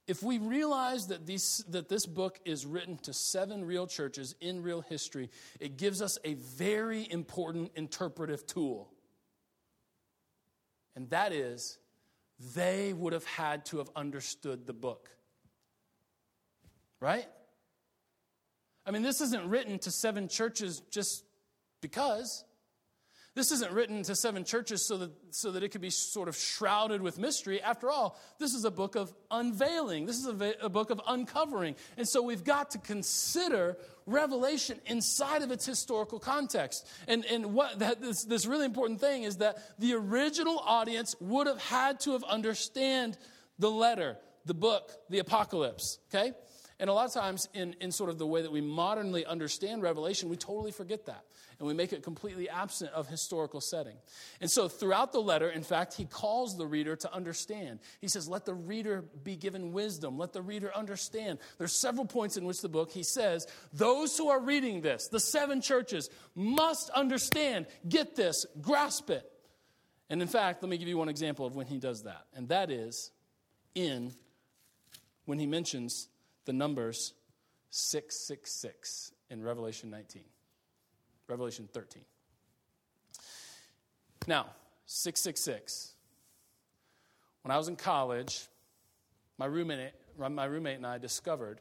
S1: If we realize that, these, that this book is written to seven real churches in real history, it gives us a very important interpretive tool. And that is, they would have had to have understood the book. Right? I mean, this isn't written to seven churches just because. This isn't written to seven churches so that, so that it could be sort of shrouded with mystery. After all, this is a book of unveiling, this is a, a book of uncovering. And so we've got to consider Revelation inside of its historical context. And, and what that, this, this really important thing is that the original audience would have had to have understand the letter, the book, the apocalypse, okay? And a lot of times, in, in sort of the way that we modernly understand Revelation, we totally forget that. And we make it completely absent of historical setting. And so, throughout the letter, in fact, he calls the reader to understand. He says, Let the reader be given wisdom. Let the reader understand. There's several points in which the book, he says, Those who are reading this, the seven churches, must understand, get this, grasp it. And in fact, let me give you one example of when he does that. And that is in when he mentions the numbers 666 in Revelation 19, Revelation 13. Now, 666. When I was in college, my roommate, my roommate and I discovered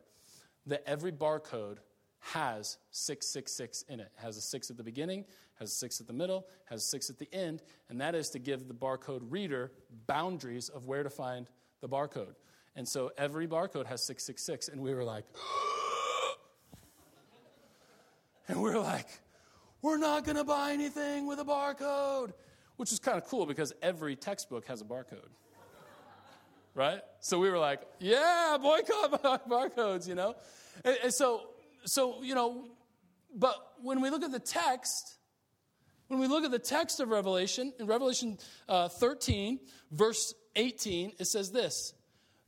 S1: that every barcode has 666 in it. it. Has a 6 at the beginning, has a 6 at the middle, has a 6 at the end, and that is to give the barcode reader boundaries of where to find the barcode. And so every barcode has 666. And we were like, and we we're like, we're not going to buy anything with a barcode, which is kind of cool because every textbook has a barcode. right? So we were like, yeah, boycott barcodes, you know? And, and so, so, you know, but when we look at the text, when we look at the text of Revelation, in Revelation uh, 13, verse 18, it says this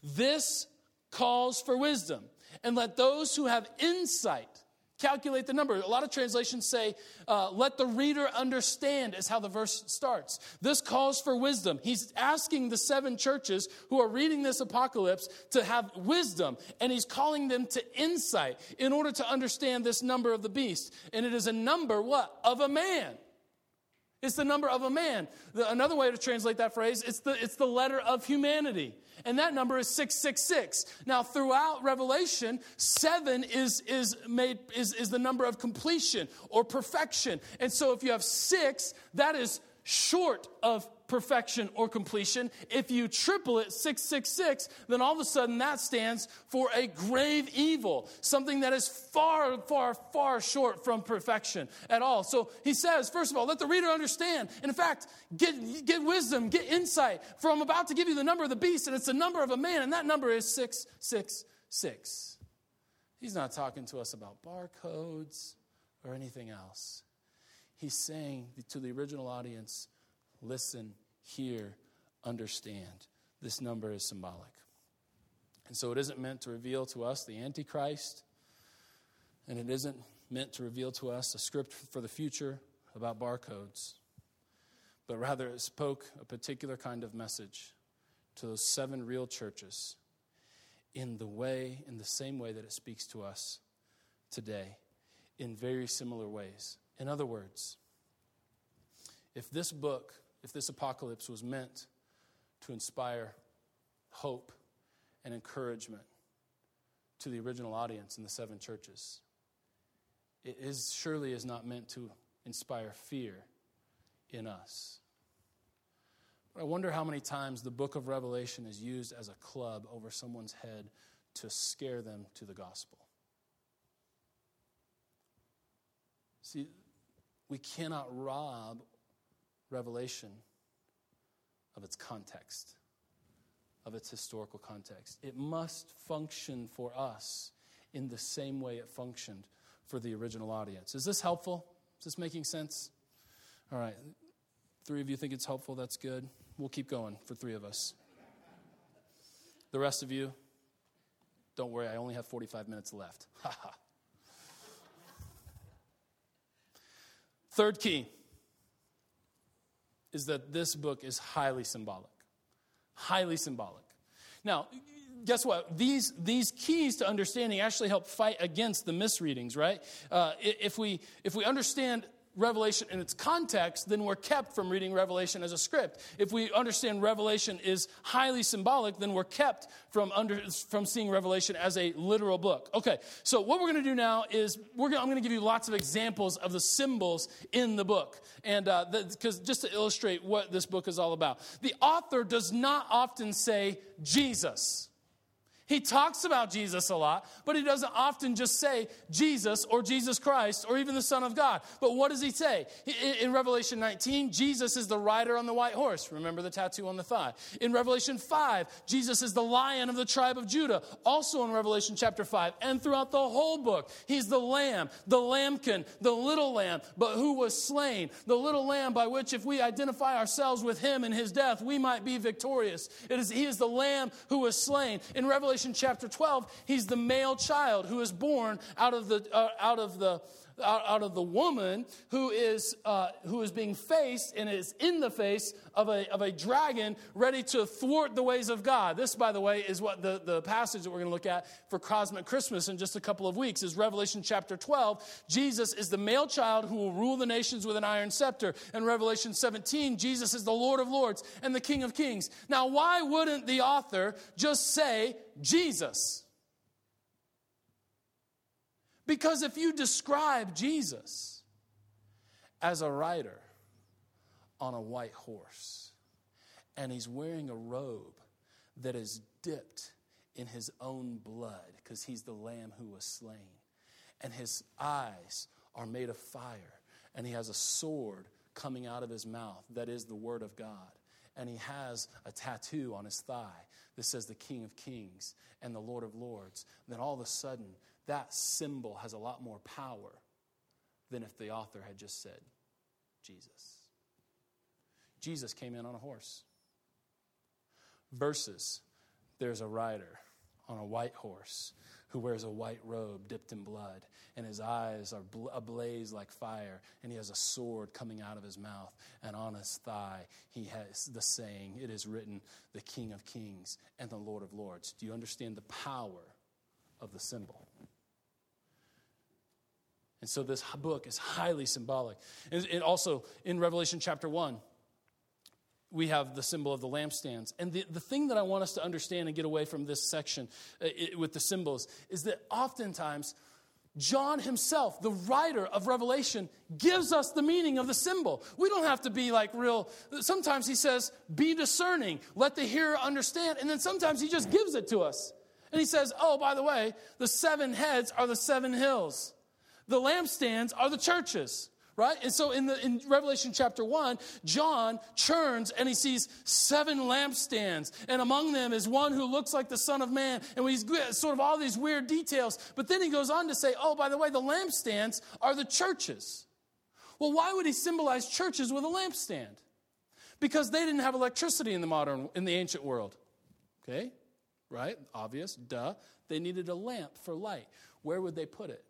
S1: this calls for wisdom. And let those who have insight calculate the number. A lot of translations say, uh, let the reader understand, is how the verse starts. This calls for wisdom. He's asking the seven churches who are reading this apocalypse to have wisdom, and he's calling them to insight in order to understand this number of the beast. And it is a number, what? Of a man. It's the number of a man. The, another way to translate that phrase, it's the, it's the letter of humanity and that number is 666. Now, throughout Revelation, seven is, is, made, is, is the number of completion or perfection. And so if you have six, that is short of perfection or completion. If you triple it, 666, then all of a sudden that stands for a grave evil, something that is far, far, far short from perfection at all. So he says, first of all, let the reader understand. And in fact, get, get wisdom, get insight. For I'm about to give you the number of the beast, and it's the number of a man, and that number is 666. He's not talking to us about barcodes or anything else. He's saying to the original audience, listen, hear, understand. This number is symbolic. And so it isn't meant to reveal to us the Antichrist, and it isn't meant to reveal to us a script for the future about barcodes, but rather it spoke a particular kind of message to those seven real churches in the way, in the same way that it speaks to us today, in very similar ways. In other words, if this book if this apocalypse was meant to inspire hope and encouragement to the original audience in the seven churches. It is, surely is not meant to inspire fear in us. But I wonder how many times the book of Revelation is used as a club over someone's head to scare them to the gospel. See, we cannot rob Revelation of its context, of its historical context. It must function for us in the same way it functioned for the original audience. Is this helpful? Is this making sense? All right. Three of you think it's helpful. That's good. We'll keep going for three of us. The rest of you, don't worry, I only have 45 minutes left. Third key is that this book is highly symbolic. Highly symbolic. Now, guess what? These, these keys to understanding actually help fight against the misreadings, right? Uh, if, we, if we understand Revelation in its context, then we're kept from reading Revelation as a script. If we understand Revelation is highly symbolic, then we're kept from, under, from seeing Revelation as a literal book. Okay, so what we're going to do now is we're gonna, I'm going to give you lots of examples of the symbols in the book. And because uh, just to illustrate what this book is all about, the author does not often say Jesus. He talks about Jesus a lot, but he doesn't often just say Jesus or Jesus Christ or even the Son of God. But what does he say? In Revelation 19, Jesus is the rider on the white horse. Remember the tattoo on the thigh. In Revelation 5, Jesus is the lion of the tribe of Judah. Also in Revelation chapter 5, and throughout the whole book, he's the lamb, the lambkin, the little lamb, but who was slain. The little lamb by which, if we identify ourselves with him and his death, we might be victorious. It is, he is the lamb who was slain. In Revelation Revelation chapter 12, he's the male child who is born out of the, uh, out of the, out, of the woman who is, uh, who is being faced and is in the face of a, of a dragon ready to thwart the ways of God. This, by the way, is what the, the passage that we're going to look at for Cosmic Christmas in just a couple of weeks is Revelation chapter 12. Jesus is the male child who will rule the nations with an iron scepter. In Revelation 17, Jesus is the Lord of lords and the King of kings. Now, why wouldn't the author just say Jesus? Because if you describe Jesus as a rider on a white horse, and he's wearing a robe that is dipped in his own blood, because he's the lamb who was slain, and his eyes are made of fire, and he has a sword coming out of his mouth that is the word of God. And he has a tattoo on his thigh that says the King of Kings and the Lord of Lords. then all of a sudden, that symbol has a lot more power than if the author had just said Jesus. Jesus came in on a horse. Versus, there's a rider on a white horse who wears a white robe dipped in blood, and his eyes are ablaze like fire, and he has a sword coming out of his mouth, and on his thigh he has the saying, It is written, the King of Kings and the Lord of Lords. Do you understand the power of the symbol? And so this book is highly symbolic. And, and also in Revelation chapter 1, we have the symbol of the lampstands. And the, the thing that I want us to understand and get away from this section uh, it, with the symbols is that oftentimes, John himself, the writer of Revelation, gives us the meaning of the symbol. We don't have to be like real. Sometimes he says, be discerning, let the hearer understand. And then sometimes he just gives it to us. And he says, oh, by the way, the seven heads are the seven hills. The lampstands are the churches right? And so in, the, in Revelation chapter 1, John turns and he sees seven lampstands. And among them is one who looks like the Son of Man. And he's sort of all these weird details. But then he goes on to say, oh, by the way, the lampstands are the churches. Well, why would he symbolize churches with a lampstand? Because they didn't have electricity in the modern, in the ancient world. Okay? Right? Obvious. Duh. They needed a lamp for light. Where would they put it?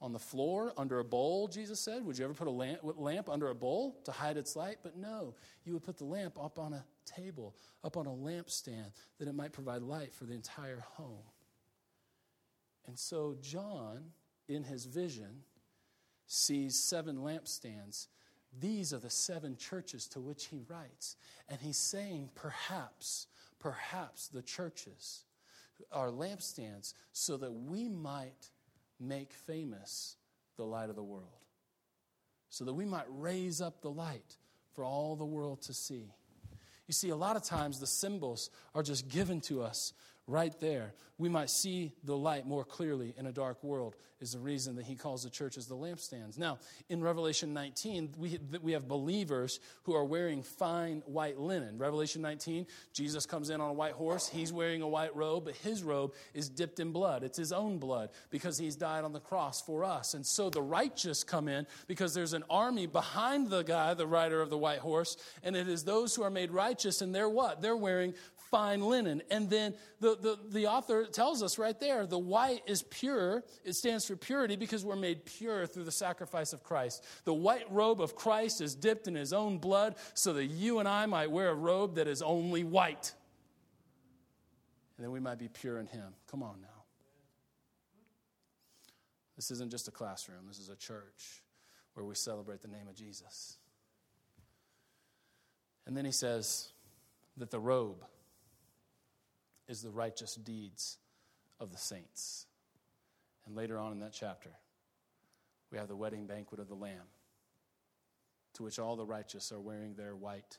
S1: On the floor under a bowl, Jesus said. Would you ever put a lamp, lamp, under a bowl to hide its light? But no, you would put the lamp up on a table, up on a lampstand, that it might provide light for the entire home. And so John, in his vision, sees seven lampstands these are the seven churches to which he writes. And he's saying, perhaps, perhaps the churches are lampstands so that we might make famous the light of the world, so that we might raise up the light for all the world to see. You see, a lot of times the symbols are just given to us right there. We might see the light more clearly in a dark world, is the reason that he calls the churches the lampstands. Now, in Revelation 19, we, we have believers who are wearing fine white linen. Revelation 19, Jesus comes in on a white horse. He's wearing a white robe, but his robe is dipped in blood. It's his own blood because he's died on the cross for us. And so the righteous come in because there's an army behind the guy, the rider of the white horse, and it is those who are made righteous, and they're what? They're wearing fine linen. And then the, the, the author tells us right there the white is pure. It stands for purity because we're made pure through the sacrifice of Christ. The white robe of Christ is dipped in his own blood so that you and I might wear a robe that is only white. And then we might be pure in him. Come on now. This isn't just a classroom, this is a church where we celebrate the name of Jesus. And then he says that the robe is the righteous deeds of the saints. And later on in that chapter, we have the wedding banquet of the Lamb, to which all the righteous are wearing their white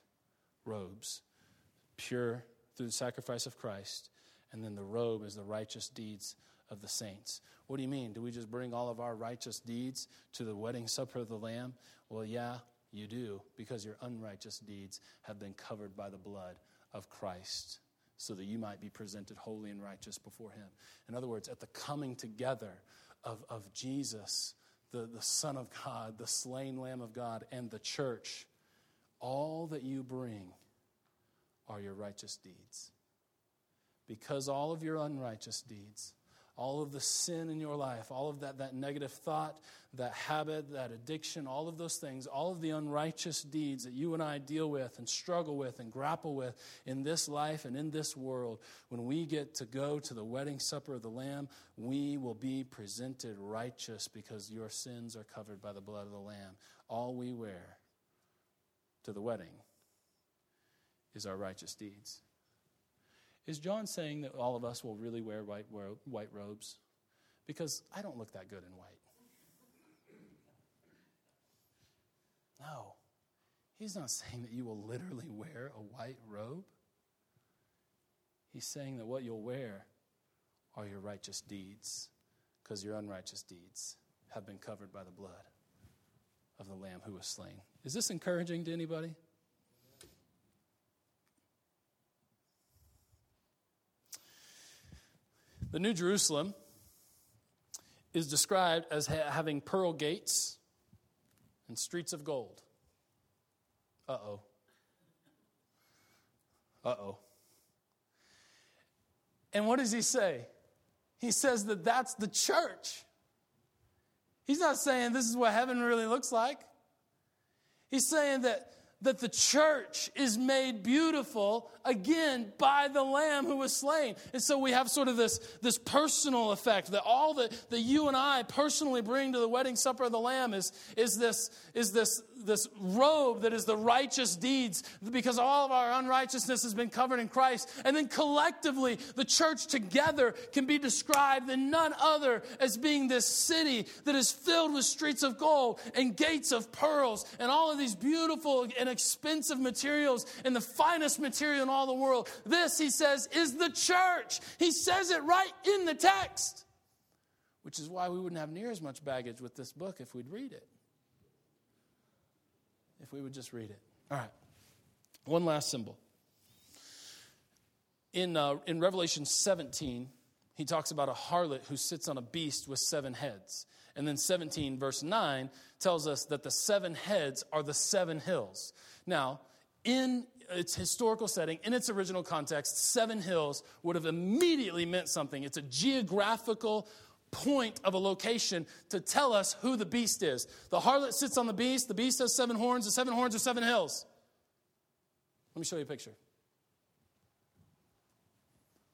S1: robes, pure through the sacrifice of Christ. And then the robe is the righteous deeds of the saints. What do you mean? Do we just bring all of our righteous deeds to the wedding supper of the Lamb? Well, yeah, you do, because your unrighteous deeds have been covered by the blood of Christ so that you might be presented holy and righteous before him. In other words, at the coming together of, of Jesus, the, the Son of God, the slain Lamb of God, and the church, all that you bring are your righteous deeds. Because all of your unrighteous deeds all of the sin in your life, all of that, that negative thought, that habit, that addiction, all of those things, all of the unrighteous deeds that you and I deal with and struggle with and grapple with in this life and in this world, when we get to go to the wedding supper of the Lamb, we will be presented righteous because your sins are covered by the blood of the Lamb. All we wear to the wedding is our righteous deeds. Is John saying that all of us will really wear white, white robes? Because I don't look that good in white. No. He's not saying that you will literally wear a white robe. He's saying that what you'll wear are your righteous deeds, because your unrighteous deeds have been covered by the blood of the Lamb who was slain. Is this encouraging to anybody? The New Jerusalem is described as ha- having pearl gates and streets of gold. Uh oh. Uh oh. And what does he say? He says that that's the church. He's not saying this is what heaven really looks like. He's saying that that the church is made beautiful again by the lamb who was slain. And so we have sort of this, this personal effect that all that, that you and i personally bring to the wedding supper of the lamb is, is, this, is this, this robe that is the righteous deeds because all of our unrighteousness has been covered in christ and then collectively the church together can be described in none other as being this city that is filled with streets of gold and gates of pearls and all of these beautiful and expensive materials and the finest material in all the world. This, he says, is the church. He says it right in the text, which is why we wouldn't have near as much baggage with this book if we'd read it. If we would just read it. All right. One last symbol. In, uh, in Revelation 17, he talks about a harlot who sits on a beast with seven heads. And then 17, verse 9, tells us that the seven heads are the seven hills. Now, in its historical setting, in its original context, seven hills would have immediately meant something. It's a geographical point of a location to tell us who the beast is. The harlot sits on the beast, the beast has seven horns, the seven horns are seven hills. Let me show you a picture.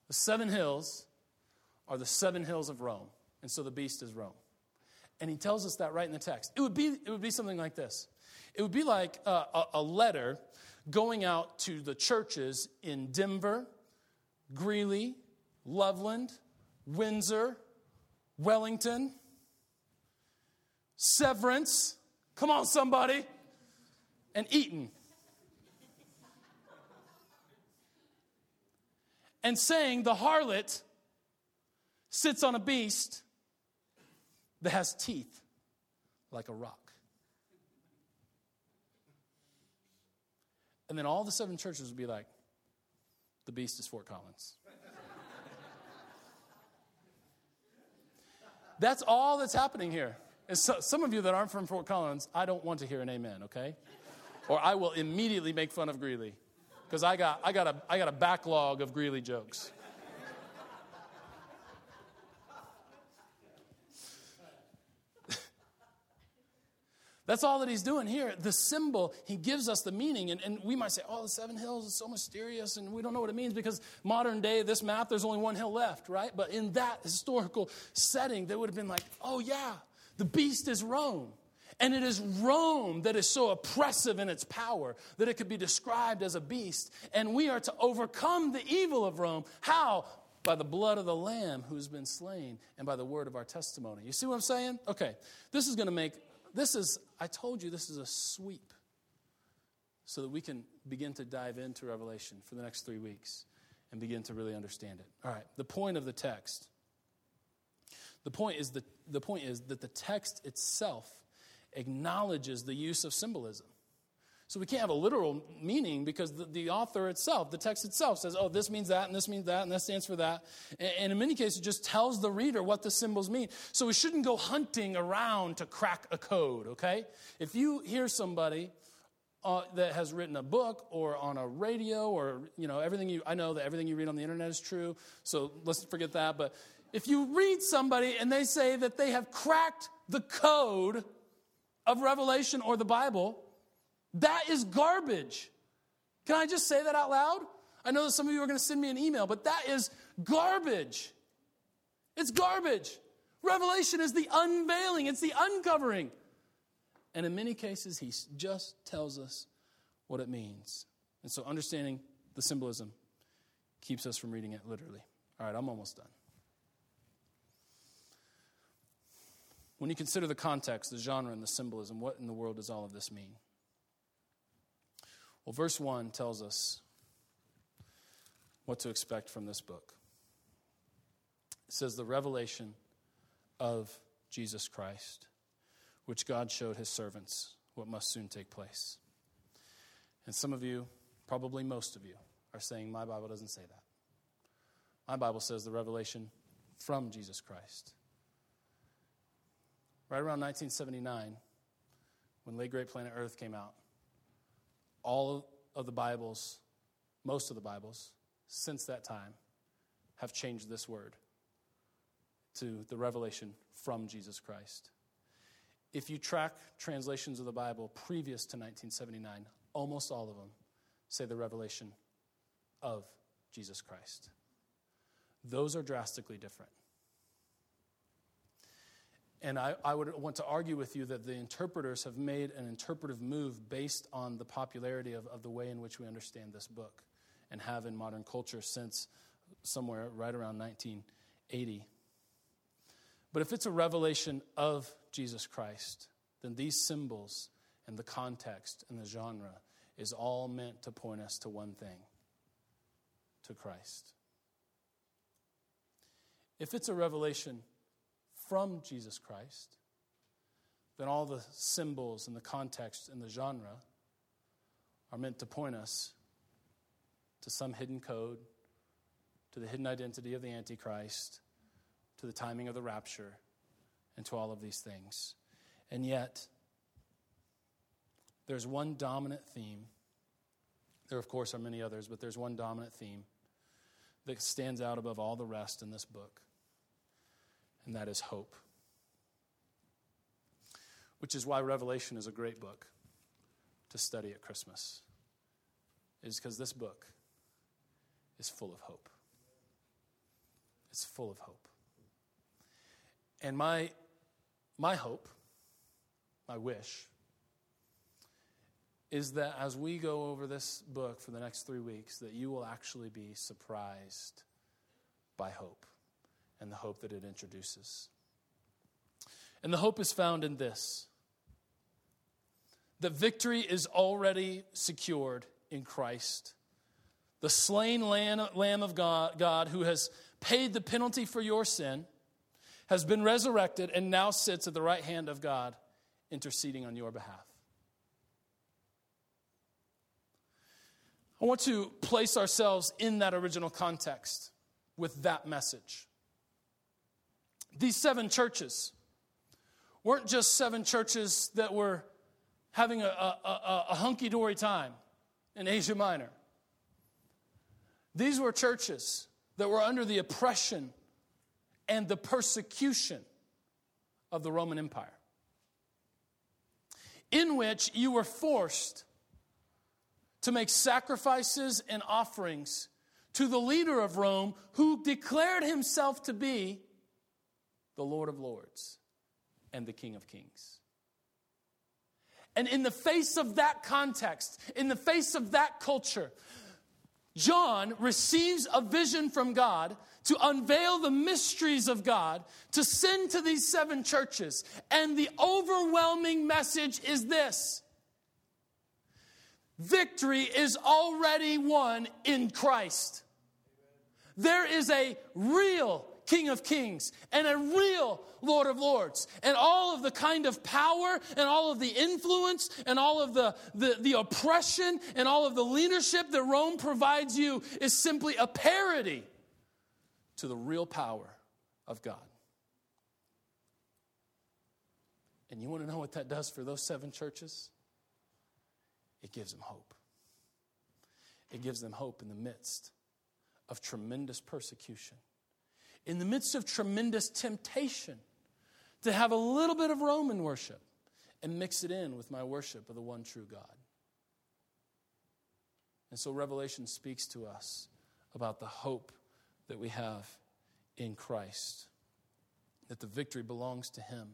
S1: The seven hills are the seven hills of Rome, and so the beast is Rome. And he tells us that right in the text. It would be, it would be something like this It would be like a, a, a letter going out to the churches in Denver, Greeley, Loveland, Windsor, Wellington, Severance, come on, somebody, and Eaton. and saying the harlot sits on a beast that has teeth like a rock. And then all the seven churches would be like, the beast is Fort Collins. That's all that's happening here. So, some of you that aren't from Fort Collins, I don't want to hear an amen, okay? Or I will immediately make fun of Greeley because I got, I, got a, I got a backlog of Greeley jokes. That's all that he's doing here. The symbol, he gives us the meaning. And, and we might say, oh, the seven hills is so mysterious, and we don't know what it means because modern day, this map, there's only one hill left, right? But in that historical setting, they would have been like, oh, yeah, the beast is Rome. And it is Rome that is so oppressive in its power that it could be described as a beast. And we are to overcome the evil of Rome. How? By the blood of the Lamb who's been slain and by the word of our testimony. You see what I'm saying? Okay, this is going to make this is, I told you, this is a sweep so that we can begin to dive into Revelation for the next three weeks and begin to really understand it. All right, the point of the text. The point is, the, the point is that the text itself acknowledges the use of symbolism. So we can't have a literal meaning because the, the, author itself, the text itself says, oh, this means that, and this means that, and this stands for that. And, and in many cases, it just tells the reader what the symbols mean. So we shouldn't go hunting around to crack a code, okay? If you hear somebody uh, that has written a book or on a radio or, you know, everything you, I know that everything you read on the internet is true, so let's forget that. But if you read somebody and they say that they have cracked the code of Revelation or the Bible, that is garbage. Can I just say that out loud? I know that some of you are going to send me an email, but that is garbage. It's garbage. Revelation is the unveiling, it's the uncovering. And in many cases, he just tells us what it means. And so understanding the symbolism keeps us from reading it literally. All right, I'm almost done. When you consider the context, the genre, and the symbolism, what in the world does all of this mean? Well, verse 1 tells us what to expect from this book. It says, The revelation of Jesus Christ, which God showed his servants what must soon take place. And some of you, probably most of you, are saying, My Bible doesn't say that. My Bible says the revelation from Jesus Christ. Right around 1979, when Late Great Planet Earth came out, all of the Bibles, most of the Bibles, since that time, have changed this word to the revelation from Jesus Christ. If you track translations of the Bible previous to 1979, almost all of them say the revelation of Jesus Christ. Those are drastically different. And I, I, would want to argue with you that the interpreters have made an interpretive move based on the popularity of, of the way in which we understand this book and have in modern culture since somewhere right around 1980. But if it's a revelation of Jesus Christ, then these symbols and the context and the genre is all meant to point us to one thing to Christ. If it's a revelation from Jesus Christ, then all the symbols and the context and the genre are meant to point us to some hidden code, to the hidden identity of the Antichrist, to the timing of the rapture, and to all of these things. And yet, there's one dominant theme. There, of course, are many others, but there's one dominant theme that stands out above all the rest in this book and that is hope. Which is why Revelation is a great book to study at Christmas, is because this book is full of hope. It's full of hope. And my, my hope, my wish, is that as we go over this book for the next three weeks, that you will actually be surprised by hope and the hope that it introduces. And the hope is found in this that victory is already secured in Christ. The slain Lamb of God, God, who has paid the penalty for your sin, has been resurrected and now sits at the right hand of God, interceding on your behalf. I want to place ourselves in that original context with that message. These seven churches weren't just seven churches that were having a, a, a, a hunky dory time in Asia Minor. These were churches that were under the oppression and the persecution of the Roman Empire, in which you were forced to make sacrifices and offerings to the leader of Rome who declared himself to be the Lord of Lords and the King of Kings. And in the face of that context, in the face of that culture, John receives a vision from God to unveil the mysteries of God, to send to these seven churches. And the overwhelming message is this Victory is already won in Christ. There is a real King of Kings and a real Lord of Lords. And all of the kind of power and all of the influence and all of the, the, the, oppression and all of the leadership that Rome provides you is simply a parody to the real power of God. And you want to know what that does for those seven churches? it gives them hope. It gives them hope in the midst of tremendous persecution, in the midst of tremendous temptation to have a little bit of Roman worship and mix it in with my worship of the one true God. And so Revelation speaks to us about the hope that we have in Christ, that the victory belongs to Him,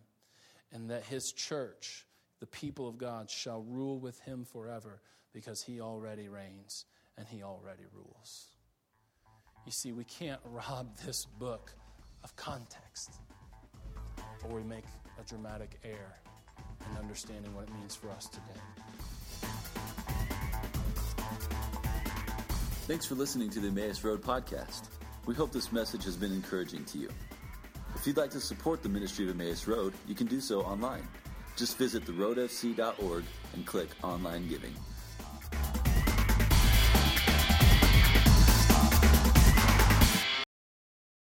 S1: and that His church the people of God shall rule with him forever because he already reigns and he already rules. You see, we can't rob this book of context or we make a dramatic error in understanding what it means for us today.
S2: Thanks for listening to the Emmaus Road podcast. We hope this message has been encouraging to you. If you'd like to support the ministry of Emmaus Road, you can do so online just visit theroadfc.org and click Online Giving.